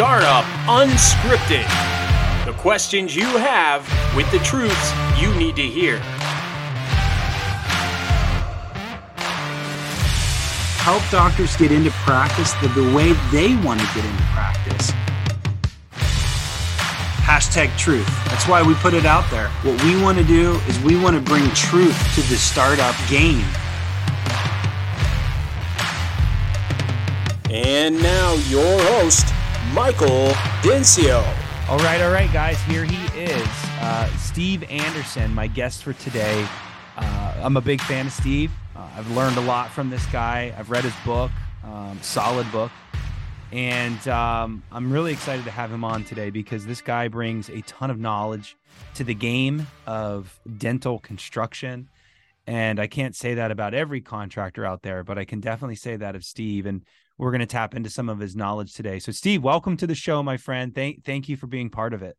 Startup Unscripted. The questions you have with the truths you need to hear. Help doctors get into practice the, the way they want to get into practice. Hashtag truth. That's why we put it out there. What we want to do is we want to bring truth to the startup game. And now, your host, Michael Dinsio. All right, all right, guys. Here he is, uh, Steve Anderson, my guest for today. Uh, I'm a big fan of Steve. Uh, I've learned a lot from this guy. I've read his book, um, solid book. And um, I'm really excited to have him on today because this guy brings a ton of knowledge to the game of dental construction. And I can't say that about every contractor out there, but I can definitely say that of Steve. And we're going to tap into some of his knowledge today. So, Steve, welcome to the show, my friend. Thank, thank you for being part of it.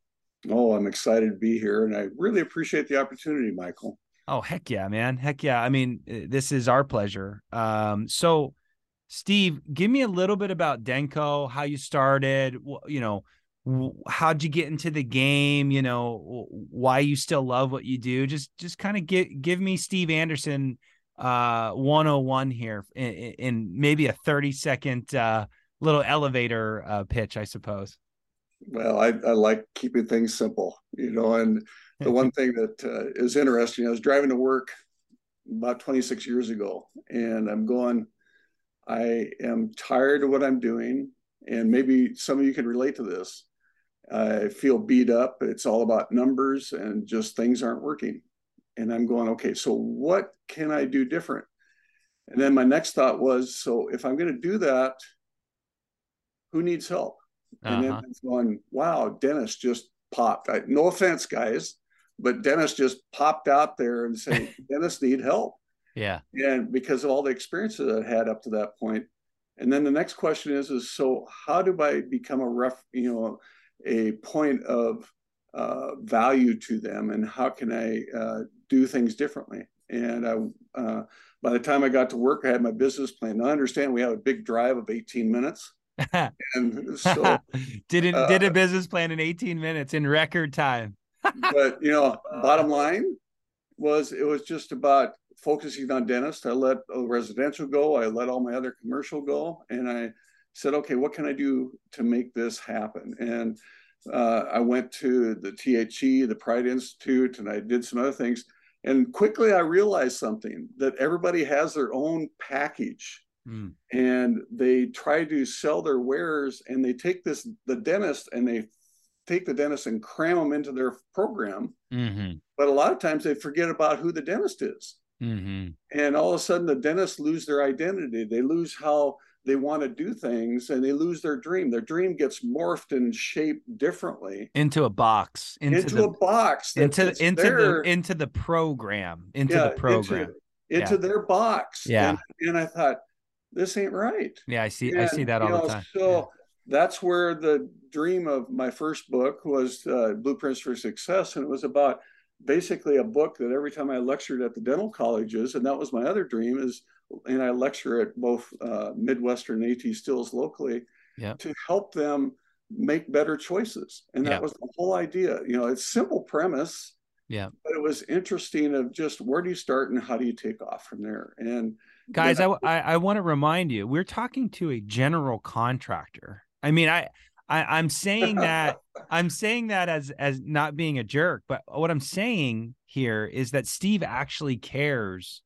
Oh, I'm excited to be here, and I really appreciate the opportunity, Michael. Oh, heck yeah, man. Heck yeah. I mean, uh, this is our pleasure. Um, so, Steve, give me a little bit about Denco, how you started, you know, how'd you get into the game, you know, why you still love what you do. Just just kind of give give me Steve Anderson uh 101 here in, in maybe a 30 second uh little elevator uh pitch i suppose. Well i, I like keeping things simple you know and the one thing that uh, is interesting i was driving to work about 26 years ago and i'm going i am tired of what i'm doing and maybe some of you can relate to this i feel beat up it's all about numbers and just things aren't working and I'm going, okay, so what can I do different? And then my next thought was, so if I'm going to do that, who needs help? Uh-huh. And then uh-huh. I'm going, wow, Dennis just popped. I, no offense, guys, but Dennis just popped out there and said, Dennis need help. Yeah. And because of all the experiences I had up to that point. And then the next question is, is so how do I become a ref, you know, a point of uh, value to them and how can I uh, do things differently. And I, uh, by the time I got to work, I had my business plan. Now, I understand we have a big drive of 18 minutes. and so did it, did a uh, business plan in 18 minutes in record time. but you know, bottom line was it was just about focusing on dentists. I let residential go. I let all my other commercial go, and I said, okay, what can I do to make this happen? And uh, I went to the THE, the Pride Institute, and I did some other things. And quickly I realized something that everybody has their own package. Mm. And they try to sell their wares and they take this, the dentist, and they take the dentist and cram them into their program. Mm-hmm. But a lot of times they forget about who the dentist is. Mm-hmm. And all of a sudden the dentists lose their identity. They lose how they want to do things and they lose their dream. Their dream gets morphed and shaped differently into a box, into, into the, a box, into into the into the program, into yeah, the program, into, into yeah. their box. Yeah, and, and, I thought this ain't right. Yeah, I see. And, I see that all know, the time. So yeah. that's where the dream of my first book was uh, Blueprints for Success, and it was about basically a book that every time I lectured at the dental colleges, and that was my other dream is and I lecture at both uh, Midwestern AT Stills locally yep. to help them make better choices. And that yep. was the whole idea. You know, it's simple premise. Yeah. But it was interesting of just where do you start and how do you take off from there? And guys, I, I, I want to remind you, we're talking to a general contractor. I mean, I, I I'm saying that I'm saying that as as not being a jerk, but what I'm saying here is that Steve actually cares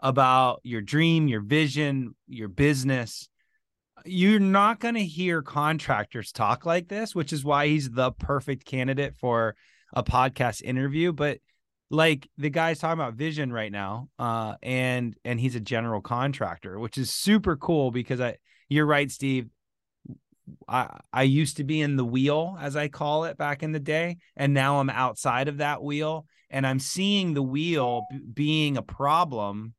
about your dream, your vision, your business. You're not going to hear contractors talk like this, which is why he's the perfect candidate for a podcast interview. But like the guy's talking about vision right now, uh, and and he's a general contractor, which is super cool because I you're right, Steve. I I used to be in the wheel, as I call it, back in the day, and now I'm outside of that wheel, and I'm seeing the wheel b- being a problem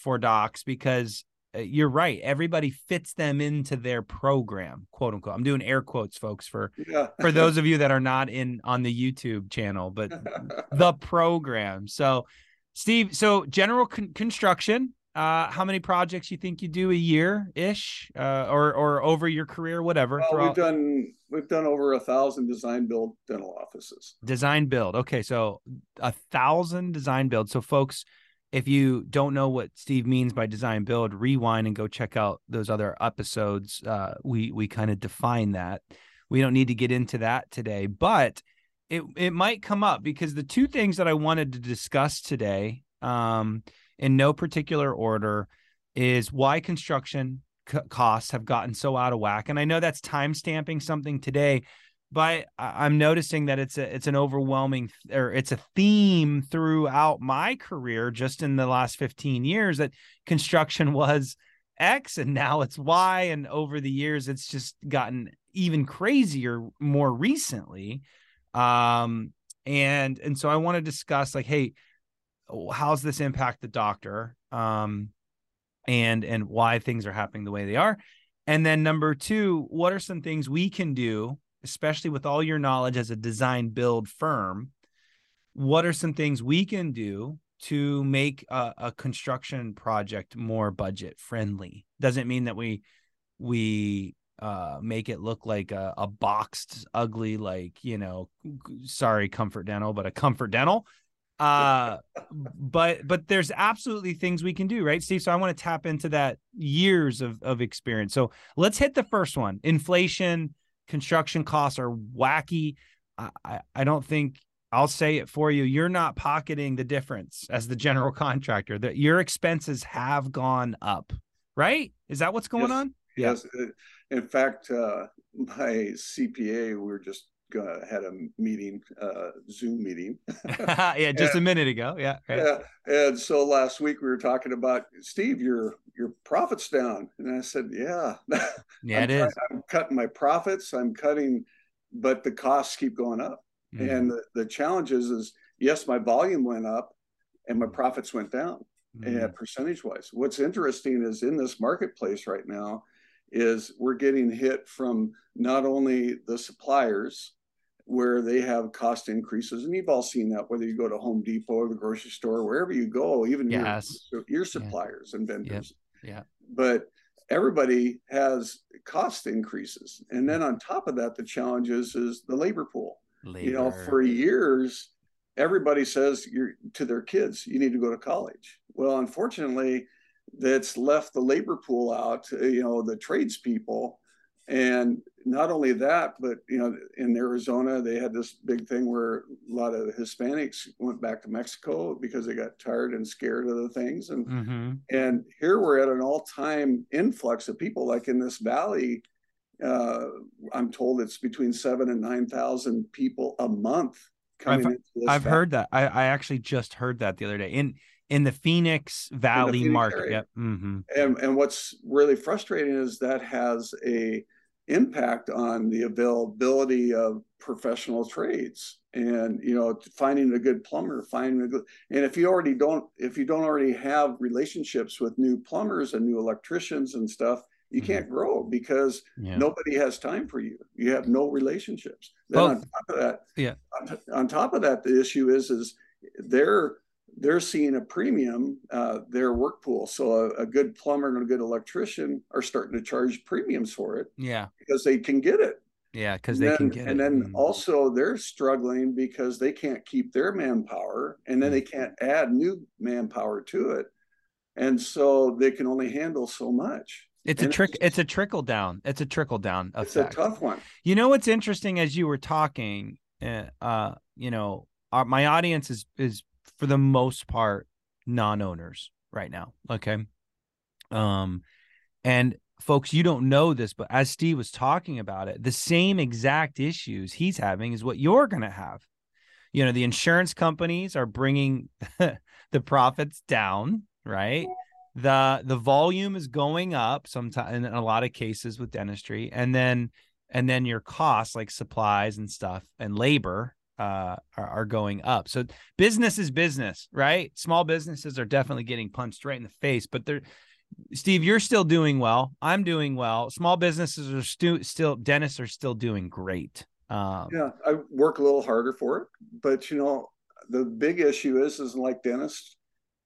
for docs because uh, you're right. Everybody fits them into their program, quote unquote. I'm doing air quotes, folks, for yeah. for those of you that are not in on the YouTube channel, but the program. So, Steve, so general con- construction. Uh, how many projects you think you do a year ish, uh, or or over your career, whatever? Well, we've done we've done over a thousand design build dental offices. Design build. Okay, so a thousand design build. So folks, if you don't know what Steve means by design build, rewind and go check out those other episodes. Uh, we we kind of define that. We don't need to get into that today, but it it might come up because the two things that I wanted to discuss today, um, in no particular order, is why construction costs have gotten so out of whack. And I know that's time stamping something today, but I'm noticing that it's a it's an overwhelming or it's a theme throughout my career just in the last 15 years that construction was X and now it's Y and over the years it's just gotten even crazier more recently. Um and and so I want to discuss like hey how's this impact the doctor? Um and and why things are happening the way they are. And then number 2, what are some things we can do, especially with all your knowledge as a design build firm? What are some things we can do to make a, a construction project more budget friendly? Doesn't mean that we we uh, make it look like a, a, boxed, ugly, like you know, sorry, Comfort Dental, but a Comfort Dental uh but but there's absolutely things we can do right steve so i want to tap into that years of of experience so let's hit the first one inflation construction costs are wacky i i, I don't think i'll say it for you you're not pocketing the difference as the general contractor that your expenses have gone up right is that what's going yes, on yes yeah. in fact uh my cpa we were just uh, had a meeting, uh, Zoom meeting. yeah, just and, a minute ago. Yeah, right. yeah. And so last week we were talking about Steve, your your profits down, and I said, yeah, yeah, it is. I'm cutting my profits. I'm cutting, but the costs keep going up. Mm. And the, the challenge is, is yes, my volume went up, and my profits went down, mm. and percentage wise. What's interesting is in this marketplace right now is we're getting hit from not only the suppliers where they have cost increases. And you've all seen that, whether you go to Home Depot or the grocery store, wherever you go, even yes. your, your suppliers yeah. and vendors. Yeah. But everybody has cost increases. And then on top of that, the challenge is, is the labor pool. Labor. You know, for years, everybody says you're to their kids, you need to go to college. Well, unfortunately, that's left the labor pool out, you know, the tradespeople and not only that, but you know, in Arizona, they had this big thing where a lot of Hispanics went back to Mexico because they got tired and scared of the things. And mm-hmm. and here we're at an all-time influx of people. Like in this valley, uh, I'm told it's between seven and nine thousand people a month coming I've, I've heard that. I, I actually just heard that the other day. In in the Phoenix Valley the Phoenix market. Yep. Mm-hmm. And and what's really frustrating is that has a impact on the availability of professional trades and you know finding a good plumber finding a good and if you already don't if you don't already have relationships with new plumbers and new electricians and stuff you mm-hmm. can't grow because yeah. nobody has time for you you have no relationships then well, on top of that yeah on, on top of that the issue is is they're they're seeing a premium uh, their work pool so a, a, good plumber and a good electrician are starting to charge premiums for it yeah because they can get it yeah because they then, can get and it. And then mm. also they're struggling because they can't keep their manpower and then mm. they can't add new manpower to it and so they can only handle so much it's and a trick. It's, it's, a trickle down. It's a trickle down effect. It's a tough one. You know what's interesting as you were talking, uh, uh you know, our, my audience is is for the most part non-owners right now okay? Um and folks you don't know this but as steve was talking about it the same exact issues he's having is what you're going to have. You know the insurance companies are bringing the profits down right? The the volume is going up sometimes in a lot of cases with dentistry and then and then your costs like supplies and stuff and labor uh, are, are, going up. So business is business, right? Small businesses are definitely getting punched right in the face, but they're Steve, you're still doing well. I'm doing well. Small businesses are stu- still dentists are still doing great. Um, yeah, I work a little harder for it, but you know, the big issue is is like dentists,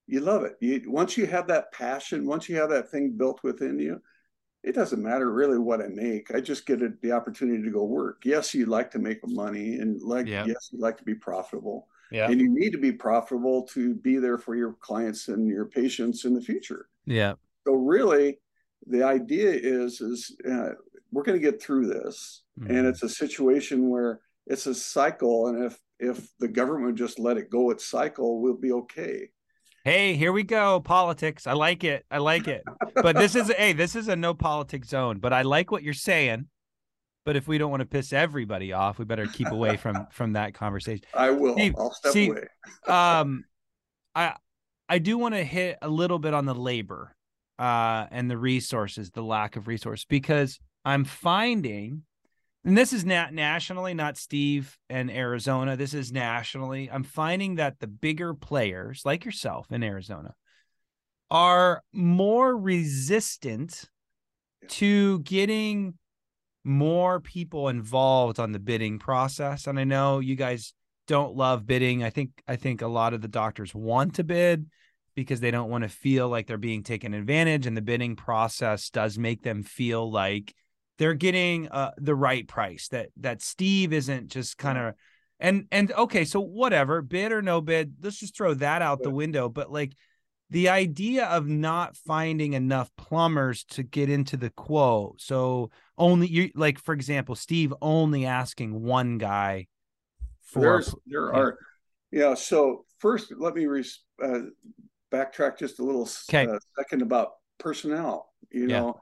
you love it. You once you have that passion, once you have that thing built within you, it doesn't matter really what I make. I just get the opportunity to go work. Yes, you'd like to make money and like, yeah. yes, you'd like to be profitable. Yeah. And you need to be profitable to be there for your clients and your patients in the future. Yeah. So really the idea is, is uh, we're going to get through this. Mm-hmm. And it's a situation where it's a cycle. And if, if the government just let it go its cycle, we'll be okay hey, here we go, politics. I like it. I like it. But this is hey, this is a no politics zone. But I like what you're saying. But if we don't want to piss everybody off, we better keep away from from that conversation. I will. Steve, I'll step see, away. um, I I do want to hit a little bit on the labor, uh, and the resources, the lack of resource, because I'm finding and this is not nationally, not Steve and Arizona. This is nationally. I'm finding that the bigger players, like yourself in Arizona, are more resistant to getting more people involved on the bidding process. And I know you guys don't love bidding. I think I think a lot of the doctors want to bid because they don't want to feel like they're being taken advantage and the bidding process does make them feel like they're getting uh, the right price that that steve isn't just kind of and and okay so whatever bid or no bid let's just throw that out the window but like the idea of not finding enough plumbers to get into the quote so only you like for example steve only asking one guy for There's, there yeah. are yeah so first let me re- uh, backtrack just a little okay. uh, second about personnel you know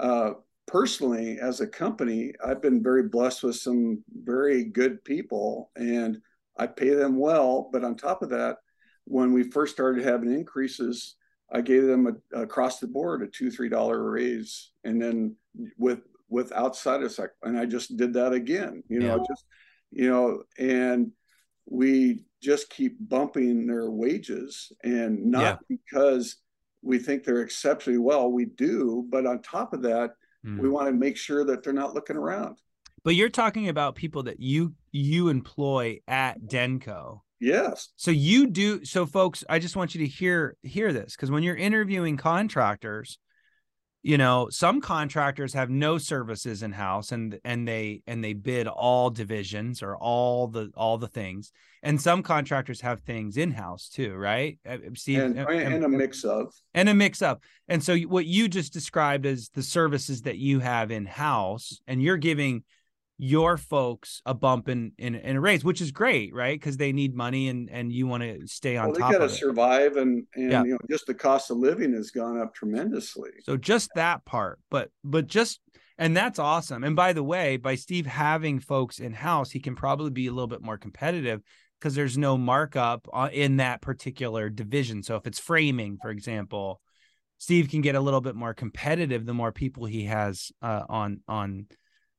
uh, personally, as a company, I've been very blessed with some very good people and I pay them well. But on top of that, when we first started having increases, I gave them a, across the board a two, three dollar raise. And then with with outside of sec, and I just did that again, you know, yeah. just you know, and we just keep bumping their wages and not yeah. because we think they're exceptionally well, we do, but on top of that, Mm. We want to make sure that they're not looking around. But you're talking about people that you you employ at Denco. Yes. So you do so folks, I just want you to hear hear this because when you're interviewing contractors, you know some contractors have no services in house and and they and they bid all divisions or all the all the things. And some contractors have things in house too right? Uh, Steve, and, and, and, a mix of. And a mix of and so what you just described as the services that you have in house and you're giving your folks a bump in in, in a raise, which is great, right? Because they need money and and you want to stay on well, top. They got to survive, and and yeah. you know just the cost of living has gone up tremendously. So just that part, but but just and that's awesome. And by the way, by Steve having folks in house, he can probably be a little bit more competitive because there's no markup in that particular division. So if it's framing, for example, Steve can get a little bit more competitive the more people he has uh, on on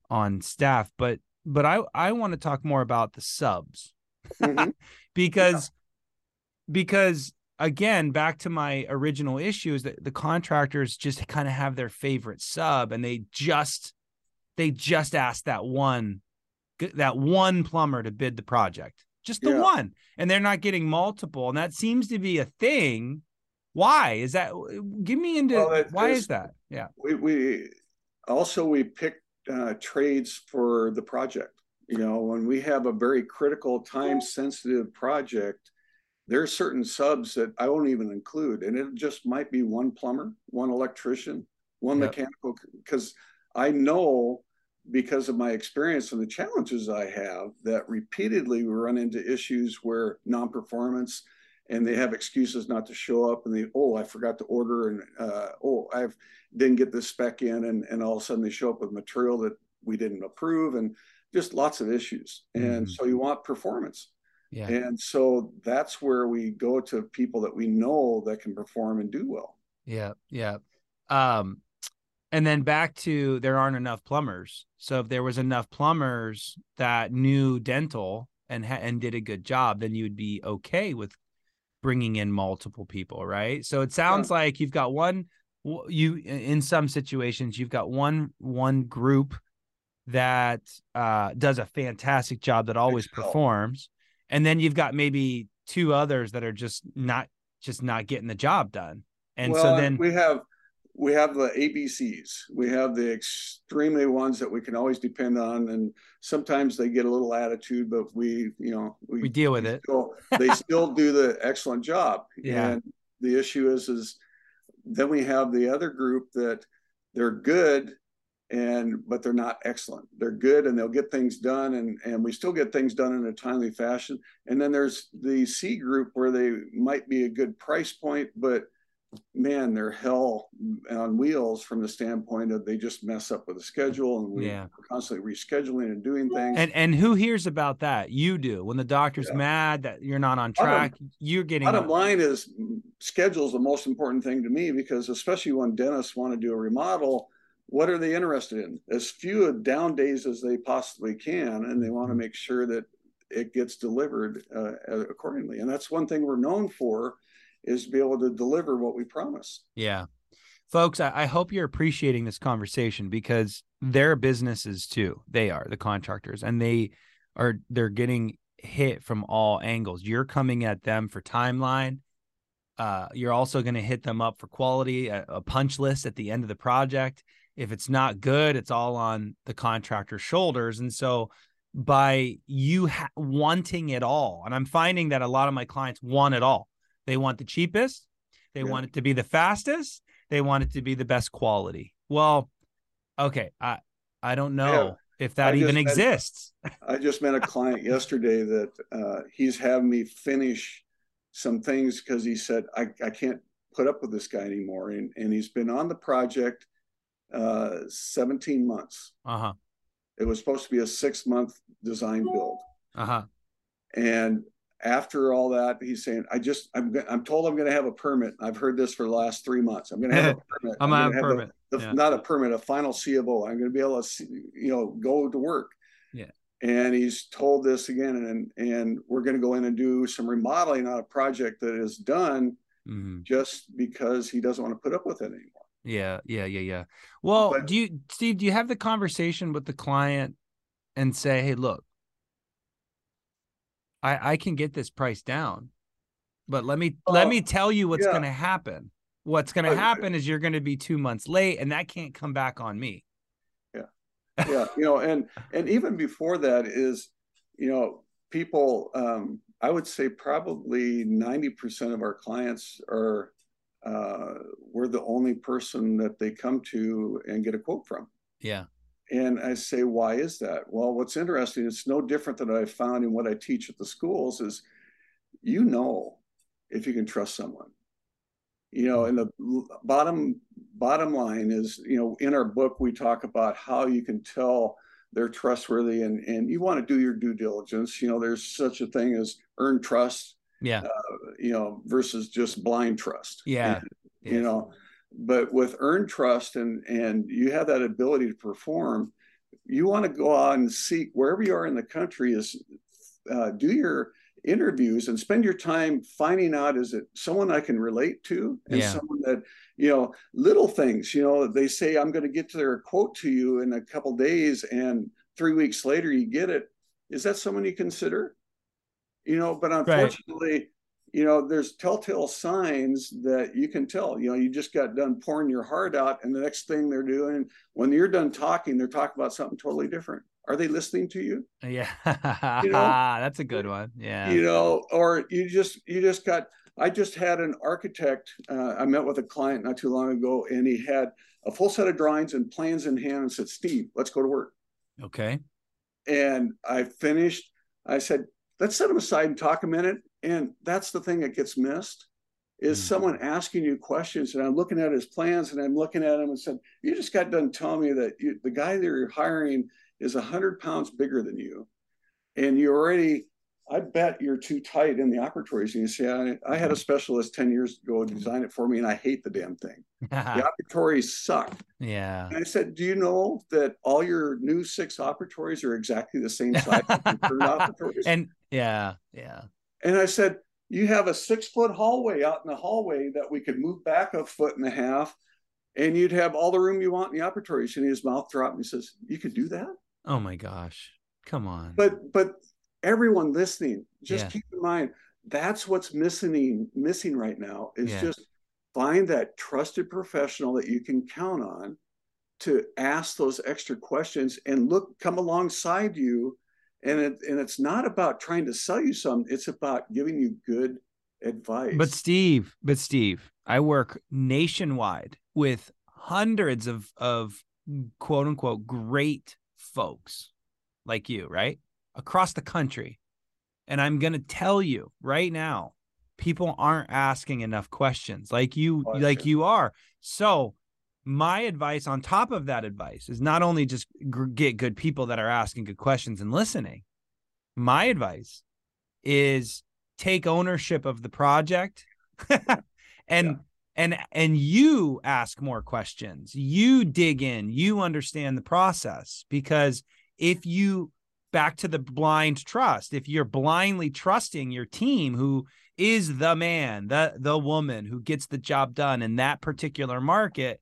on staff but but i i want to talk more about the subs. Mm-hmm. because yeah. because again back to my original issue is that the contractors just kind of have their favorite sub and they just they just ask that one that one plumber to bid the project. Just the yeah. one. And they're not getting multiple and that seems to be a thing. Why? Is that give me into well, why is that? Yeah. we, we also we pick uh, trades for the project. You know, when we have a very critical, time sensitive project, there are certain subs that I won't even include, and it just might be one plumber, one electrician, one yep. mechanical, because I know because of my experience and the challenges I have that repeatedly we run into issues where non-performance and they have excuses not to show up and they oh i forgot to order and uh, oh i didn't get this spec in and, and all of a sudden they show up with material that we didn't approve and just lots of issues. And mm. so you want performance. Yeah. and so that's where we go to people that we know that can perform and do well. Yeah yeah. Um and then back to there aren't enough plumbers. So if there was enough plumbers that knew dental and ha- and did a good job then you would be okay with bringing in multiple people, right? So it sounds yeah. like you've got one you in some situations you've got one one group that uh, does a fantastic job that always performs and then you've got maybe two others that are just not just not getting the job done and well, so then we have we have the ABCs. We have the extremely ones that we can always depend on, and sometimes they get a little attitude, but we, you know, we, we deal with it. Still, they still do the excellent job. Yeah. And the issue is, is then we have the other group that they're good and but they're not excellent they're good and they'll get things done and and we still get things done in a timely fashion and then there's the c group where they might be a good price point but man they're hell on wheels from the standpoint of they just mess up with the schedule and we, Yeah. are constantly rescheduling and doing things And and who hears about that? You do. When the doctor's Yeah. mad that you're not on Bottom- track, you're getting Bottom line is schedule is the most important thing to me because especially when dentists want to do a remodel, what are they interested in? As few down days as they possibly can, and they want to make sure that it gets delivered uh, accordingly. And that's one thing we're known for is to be able to deliver what we promise. Yeah. Folks, I, I hope you're appreciating this conversation because they're businesses too. They are the contractors and they are they're getting hit from all angles. You're coming at them for timeline. Uh, you're also going to hit them up for quality, a, a punch list at the end of the project. If it's not good, it's all on the contractor's shoulders. And so by you ha- wanting it all, and I'm finding that a lot of my clients want it all. They want the cheapest, they Yeah. want it to be the fastest, they want it to be the best quality. Well, okay, I I don't know if that I even just exists. I just met a client yesterday that uh, he's having me finish some things because he said I, I can't put up with this guy anymore, and and he's been on the project uh, 17 months. Uh-huh. It was supposed to be a six month design build, Uh-huh. and after all that, he's saying, "I just I'm I'm told I'm going to have a permit. I've heard this for the last three months. I'm going to have a permit. I'm gonna have a gonna the- permit. Yeah. not a permit, a final C of O. I'm going to be able to, see, you know, go to work. Yeah. And he's told this again, and and we're going to go in and do some remodeling on a project that is done Mhm. just because he doesn't want to put up with it anymore. Yeah, yeah, yeah, yeah. Well, But- do you, Steve? Do you have the conversation with the client and say, "Hey, look, I I can get this price down, but let me let Oh, me tell you what's yeah. going to happen. What's going to happen is you're going to be two months late, and that can't come back on me." Yeah, yeah you know and and even before that is you know people um i would say probably 90% of our clients are uh we're the only person that they come to and get a quote from Yeah, and i say why is that? Well what's interesting it's no different than i found in what i teach at the schools is you know if you can trust someone. You know mm-hmm. and the bottom bottom line is you know in our book we talk about how you can tell they're trustworthy and and you want to do your due diligence. You know there's such a thing as earned trust yeah, uh, you know versus just blind trust. Yeah. you know but with earned trust and and you have that ability to perform you want to go out and seek wherever you are in the country is uh, do your interviews and spend your time finding out is it someone i can relate to? And Yeah. someone that you know little things you know they say i'm going to get to their quote to you in a couple days and three weeks later you get it. Is that someone you consider? You know but unfortunately you know there's telltale signs that you can tell you know you just got done pouring your heart out and the next thing they're doing when you're done talking they're talking about something totally different are they listening to you Yeah, You know? that's a good one. Yeah, you know or you just you just got i just had an architect uh, i met with a client not too long ago and he had a full set of drawings and plans in hand and said steve let's go to work okay. and i finished i said let's set them aside and talk a minute and that's the thing that gets missed is Mhm. someone asking you questions and i'm looking at his plans and i'm looking at him and said you just got done telling me that you, the guy that you're hiring is 100 pounds bigger than you and you already i bet you're too tight in the operatories and you say I, I had a mm-hmm. specialist 10 years ago design it for me and i hate the damn thing the operatories suck yeah. and I said, Do you know that all your new six operatories are exactly the same size? And yeah, yeah. And I said, You have a six foot hallway out in the hallway that we could move back a foot and a half, and you'd have all the room you want in the operatories. And his mouth dropped and he says, You could do that? Oh my gosh. Come on. But but everyone listening, just Yeah. keep in mind that's what's missing missing right now is Yeah. just find that trusted professional that you can count on to ask those extra questions and look come alongside you and it, and it's not about trying to sell you something it's about giving you good advice But Steve, but Steve, I work nationwide with hundreds of of quote unquote great folks like you, right? Across the country. And I'm going to tell you right now, people aren't asking enough questions like you oh, like Question. you are. So, my advice on top of that advice is not only just gr- get good people that are asking good questions and listening. My advice is take ownership of the project and Yeah. and and you ask more questions you dig in you understand the process because if you back to the blind trust. If you're blindly trusting your team who is the man the the woman who gets the job done in that particular market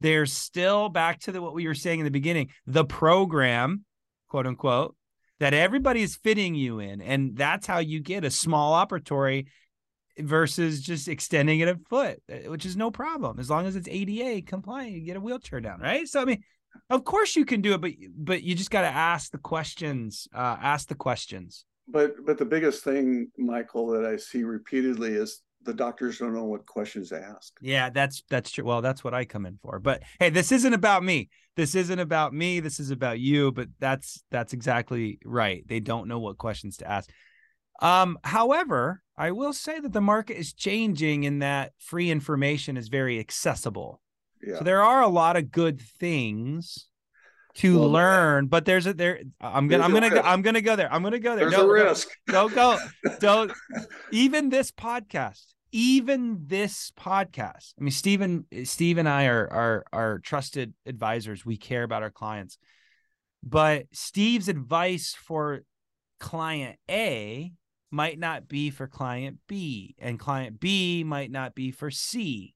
there's still back to the what we were saying in the beginning the program quote unquote that everybody is fitting you in. And that's how you get a small operatory versus just extending it a foot uh, which is no problem. As long as it's ada compliant you get a wheelchair down right? So i mean of course you can do it but but you just got to ask the questions uh ask the questions. But but the biggest thing michael that i see repeatedly is the doctors don't know what questions to ask. Yeah that's that's true. Well that's what i come in for. But hey this isn't about me. This isn't about me. This is about you. But that's that's exactly right. They don't know what questions to ask. Um however i will say that the market is changing in that free information is very accessible yeah. so there are a lot of good things to Well, learn but there's a there i'm gonna i'm gonna go, i'm gonna go there. I'm gonna go there. There's No, a risk. don't go don't even this podcast even this podcast i mean stephen steve and i are are are trusted advisors. We care about our clients. But steve's advice for client a might not be for client b and client b might not be for c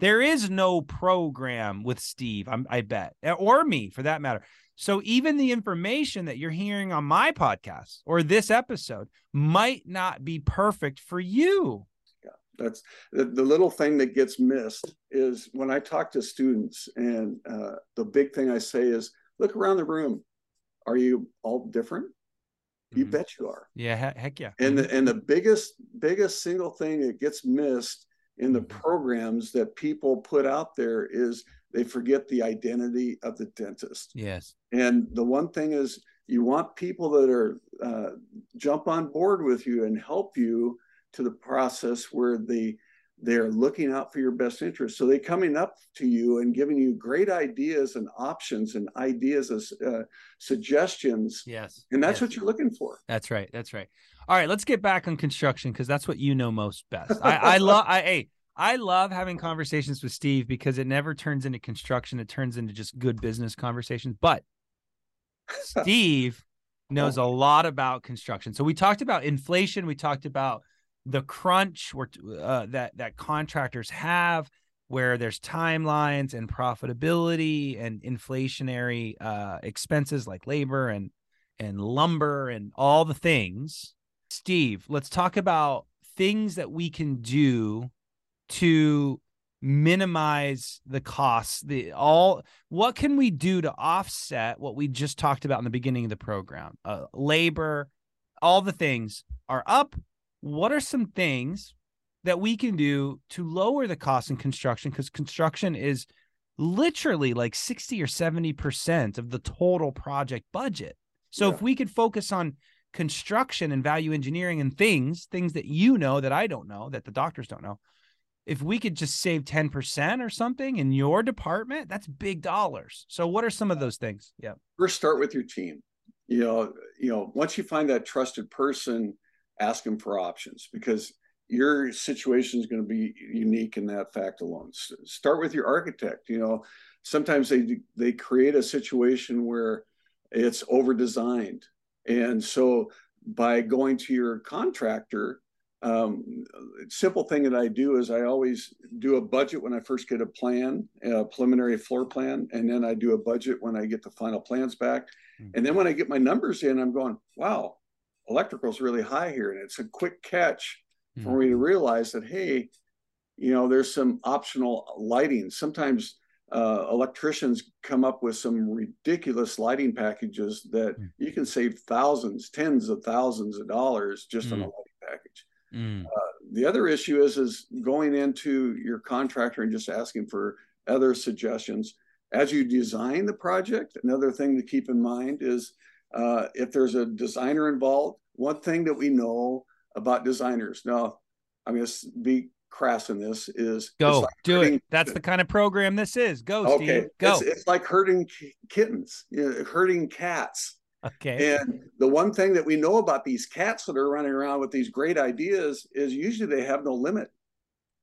there is no program with steve I'm, i bet or me for that matter so even the information that you're hearing on my podcast or this episode might not be perfect for you. Yeah, that's the, the little thing that gets missed is when i talk to students and uh, the big thing i say is look around the room are you all different you Mhm. bet you are Yeah, heck yeah. and the, and the biggest biggest single thing that gets missed in the Mhm. programs that people put out there is they forget the identity of the dentist yes. and the one thing is you want people that are uh, jump on board with you and help you to the process where they they're looking out for your best interest so they're coming up to you and giving you great ideas and options and ideas as uh, suggestions Yes. and that's yes. what you're looking for That's right. That's right. All right, let's get back on construction because that's what you know most best. I, I love. I hey, I love having conversations with Steve because it never turns into construction. It turns into just good business conversations. But Steve knows a lot about construction. So we talked about inflation. We talked about the crunch where, uh, that that contractors have, where there's timelines and profitability and inflationary uh, expenses like labor and and lumber and all the things. Steve, let's talk about things that we can do to minimize the costs the all what can we do to offset what we just talked about in the beginning of the program uh, labor all the things are up what are some things that we can do to lower the cost in construction? Because construction is literally like 60 or 70% of the total project budget. So Yeah. if we could focus on construction and value engineering and things things that you know that i don't know that the doctors don't know if we could just save 10% or something in your department that's big dollars. So what are some of those things? Yeah. First start with your team. You know you know once you find that trusted person ask them for options because your situation is going to be unique in that fact alone. Start with your architect you know sometimes they they create a situation where it's over designed and so by going to your contractor um, simple thing that I do is I always do a budget when I first get a plan, a preliminary floor plan, and then I do a budget when I get the final plans back. And then when I get my numbers in, I'm going, wow, electrical's really high here. And it's a quick catch for me to realize that, hey, you know, there's some optional lighting. Sometimes uh, electricians come up with some ridiculous lighting packages that mm. you can save thousands, tens of thousands of dollars just mm. on a lighting package. Mm. Uh, the other issue is is going into your contractor and just asking for other suggestions as you design the project. Another thing to keep in mind is uh, if there's a designer involved. One thing that we know about designers now, I'm going to be crass in this is go like do herding, it. That's the kind of program this is. Go, okay. Steve. Go. It's, it's like herding kittens, you know, herding cats. Okay. And the one thing that we know about these cats that are running around with these great ideas is usually they have no limit.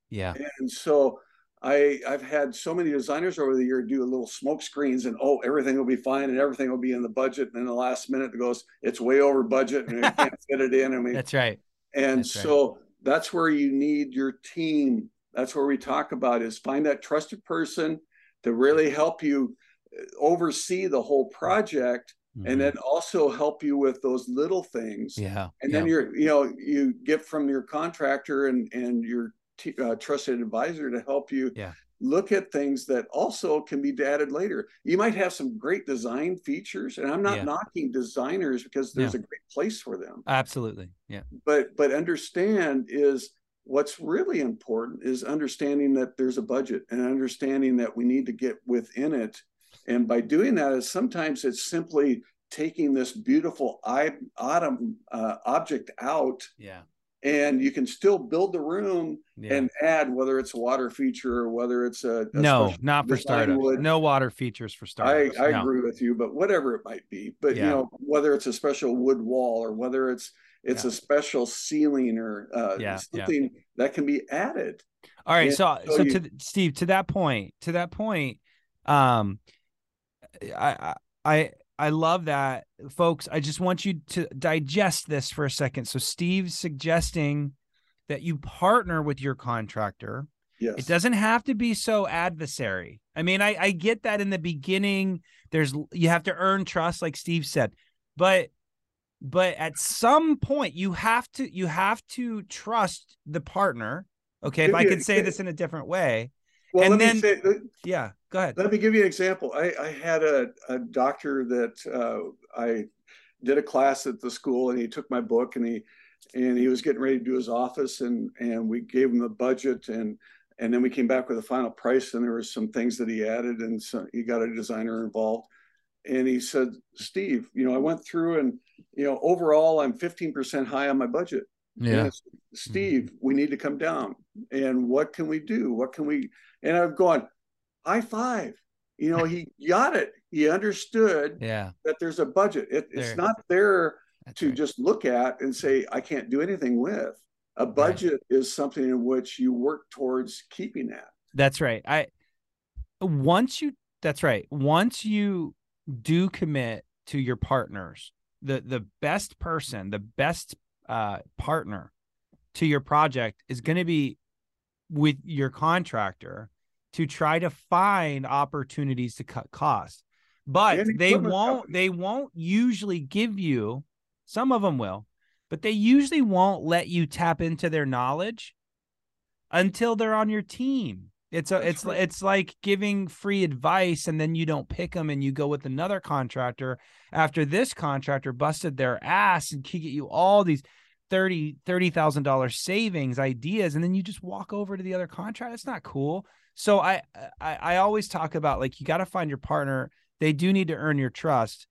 Yeah. And so I I've had so many designers over the year do a little smoke screens and oh everything will be fine and everything will be in the budget and then the last minute it goes it's way over budget and we can't fit it in and we That's right. And That's so right. that's where you need your team. That's where we talk about is find that trusted person to really help you uh, oversee the whole project mm-hmm. and then also help you with those little things. Yeah. And yeah. then you're, you know, you get from your contractor and and your t- uh, trusted advisor to help you yeah. look at things that also can be added later. You might have some great design features, and I'm not yeah. knocking designers because there's a great place for them. Absolutely. Yeah. But but understand is what's really important is understanding that there's a budget and understanding that we need to get within it and by doing that, is sometimes it's simply taking this beautiful autumn uh, object out. Yeah. And you can still build the room yeah. and add whether it's a water feature or whether it's a, a no, not for startups. Wood. No water features for startups. I, I no. agree with you, but whatever it might be, but yeah. you know whether it's a special wood wall or whether it's it's yeah. a special ceiling or uh, yeah, something that can be added. All right, and so so, so you, to Steve, to that point, to that point, um, I I I love that, folks. I just want you to digest this for a second. So Steve's suggesting that you partner with your contractor. Yes. It doesn't have to be so adversary. I mean, I, I get that in the beginning. There's you have to earn trust, like Steve said, but but at some point you have to you have to trust the partner. Okay, if I could say this in a different way, well, and then, say, uh, yeah, go ahead. Let me give you an example. I, I had a, a doctor that uh, I did a class at the school, and he took my book, and he and he was getting ready to do his office, and and we gave him the budget, and and then we came back with a final price, and there were some things that he added, and so he got a designer involved, and he said, Steve, you know, I went through, and you know, overall, I'm 15% high on my budget. Yeah. Steve, we need to come down. And what can we do? What can we? And I've gone, high five. You know, he got it. He understood yeah. that there's a budget. It, it's not there That's to right. just look at and say, I can't do anything with. A budget right. is something in which you work towards keeping that. That's right. I once you that's right. Once you do commit to your partners, the the best person, the best uh, partner to your project is going to be with your contractor to try to find opportunities to cut costs. But they won't company. they won't usually give you some of them will but they usually won't let you tap into their knowledge until they're on your team. It's a it's it's like giving free advice and then you don't pick them and you go with another contractor after this contractor busted their ass and can get you all these 30 thousand dollars savings ideas and then you just walk over to the other contract. It's not cool so I, I i always talk about like you got to find your partner. They do need to earn your trust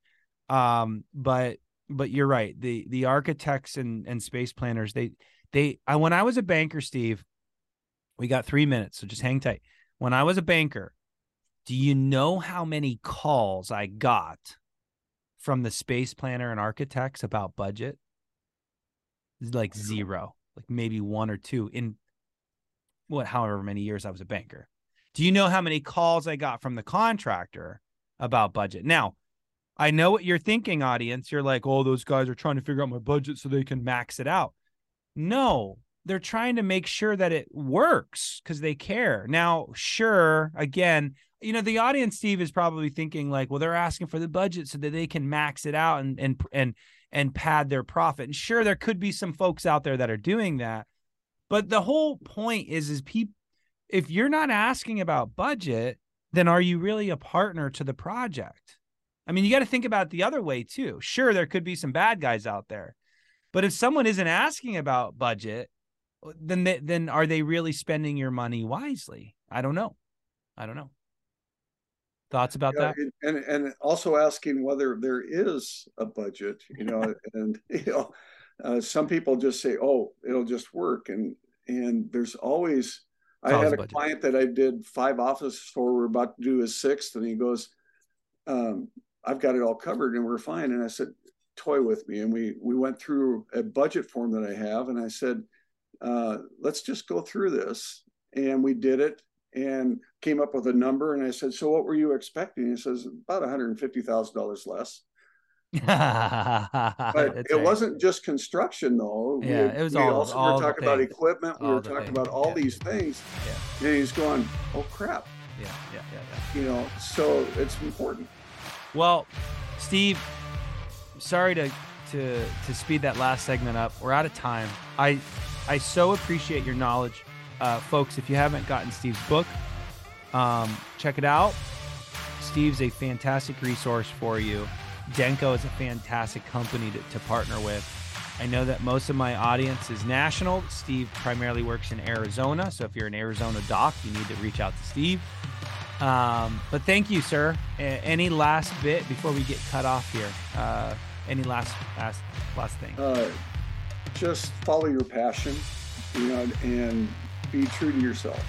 um but but you're right. The the architects and and space planners they they I, when i was a banker steve we got three minutes so just hang tight. When i was a banker do you know how many calls i got from the space planner and architects about budget? Like zero, like maybe one or two in what, however many years I was a banker. Do you know how many calls I got from the contractor about budget? Now, I know what you're thinking, audience. You're like, oh, those guys are trying to figure out my budget so they can max it out. No, they're trying to make sure that it works because they care. Now, sure, again, you know, the audience, Steve, is probably thinking like, well, they're asking for the budget so that they can max it out and and and and pad their profit. And sure, there could be some folks out there that are doing that, but the whole point is is people if you're not asking about budget, then are you really a partner to the project? I mean, you got to think about the other way too. Sure, there could be some bad guys out there, but if someone isn't asking about budget, then they, then are they really spending your money wisely? I don't know. I don't know. Thoughts about Yeah, that? and and also asking whether there is a budget, you know, and you know, uh, some people just say, "Oh, it'll just work," and and there's always. I had a a budget. client that I did five offices for. We're about to do his sixth, and he goes, um, "I've got it all covered, and we're fine." And I said, "Toy with me," and we we went through a budget form that I have, and I said, uh, "Let's just go through this," and we did it, and came up with a number and I said, So what were you expecting? He says, About $150,000 less. But it right. wasn't just construction, though. We- Yeah, it was we all- also all were talking about equipment. We were talking things, about all yeah. these things. Yeah. And he's going, Oh, crap. Yeah, yeah, yeah, yeah. You know, so it's important. Well, Steve, sorry to to to speed that last segment up. We're out of time. I I so appreciate your knowledge, uh, folks. If you haven't gotten Steve's book, um, check it out. Steve's a fantastic resource for you. Denco is a fantastic company to, to partner with. I know that most of my audience is national. Steve primarily works in Arizona, so if you're an Arizona doc, you need to reach out to Steve. Um, but thank you, sir. Any last bit before we get cut off here? Uh, any last last last thing? Uh, just follow your passion, you know, and be true to yourself.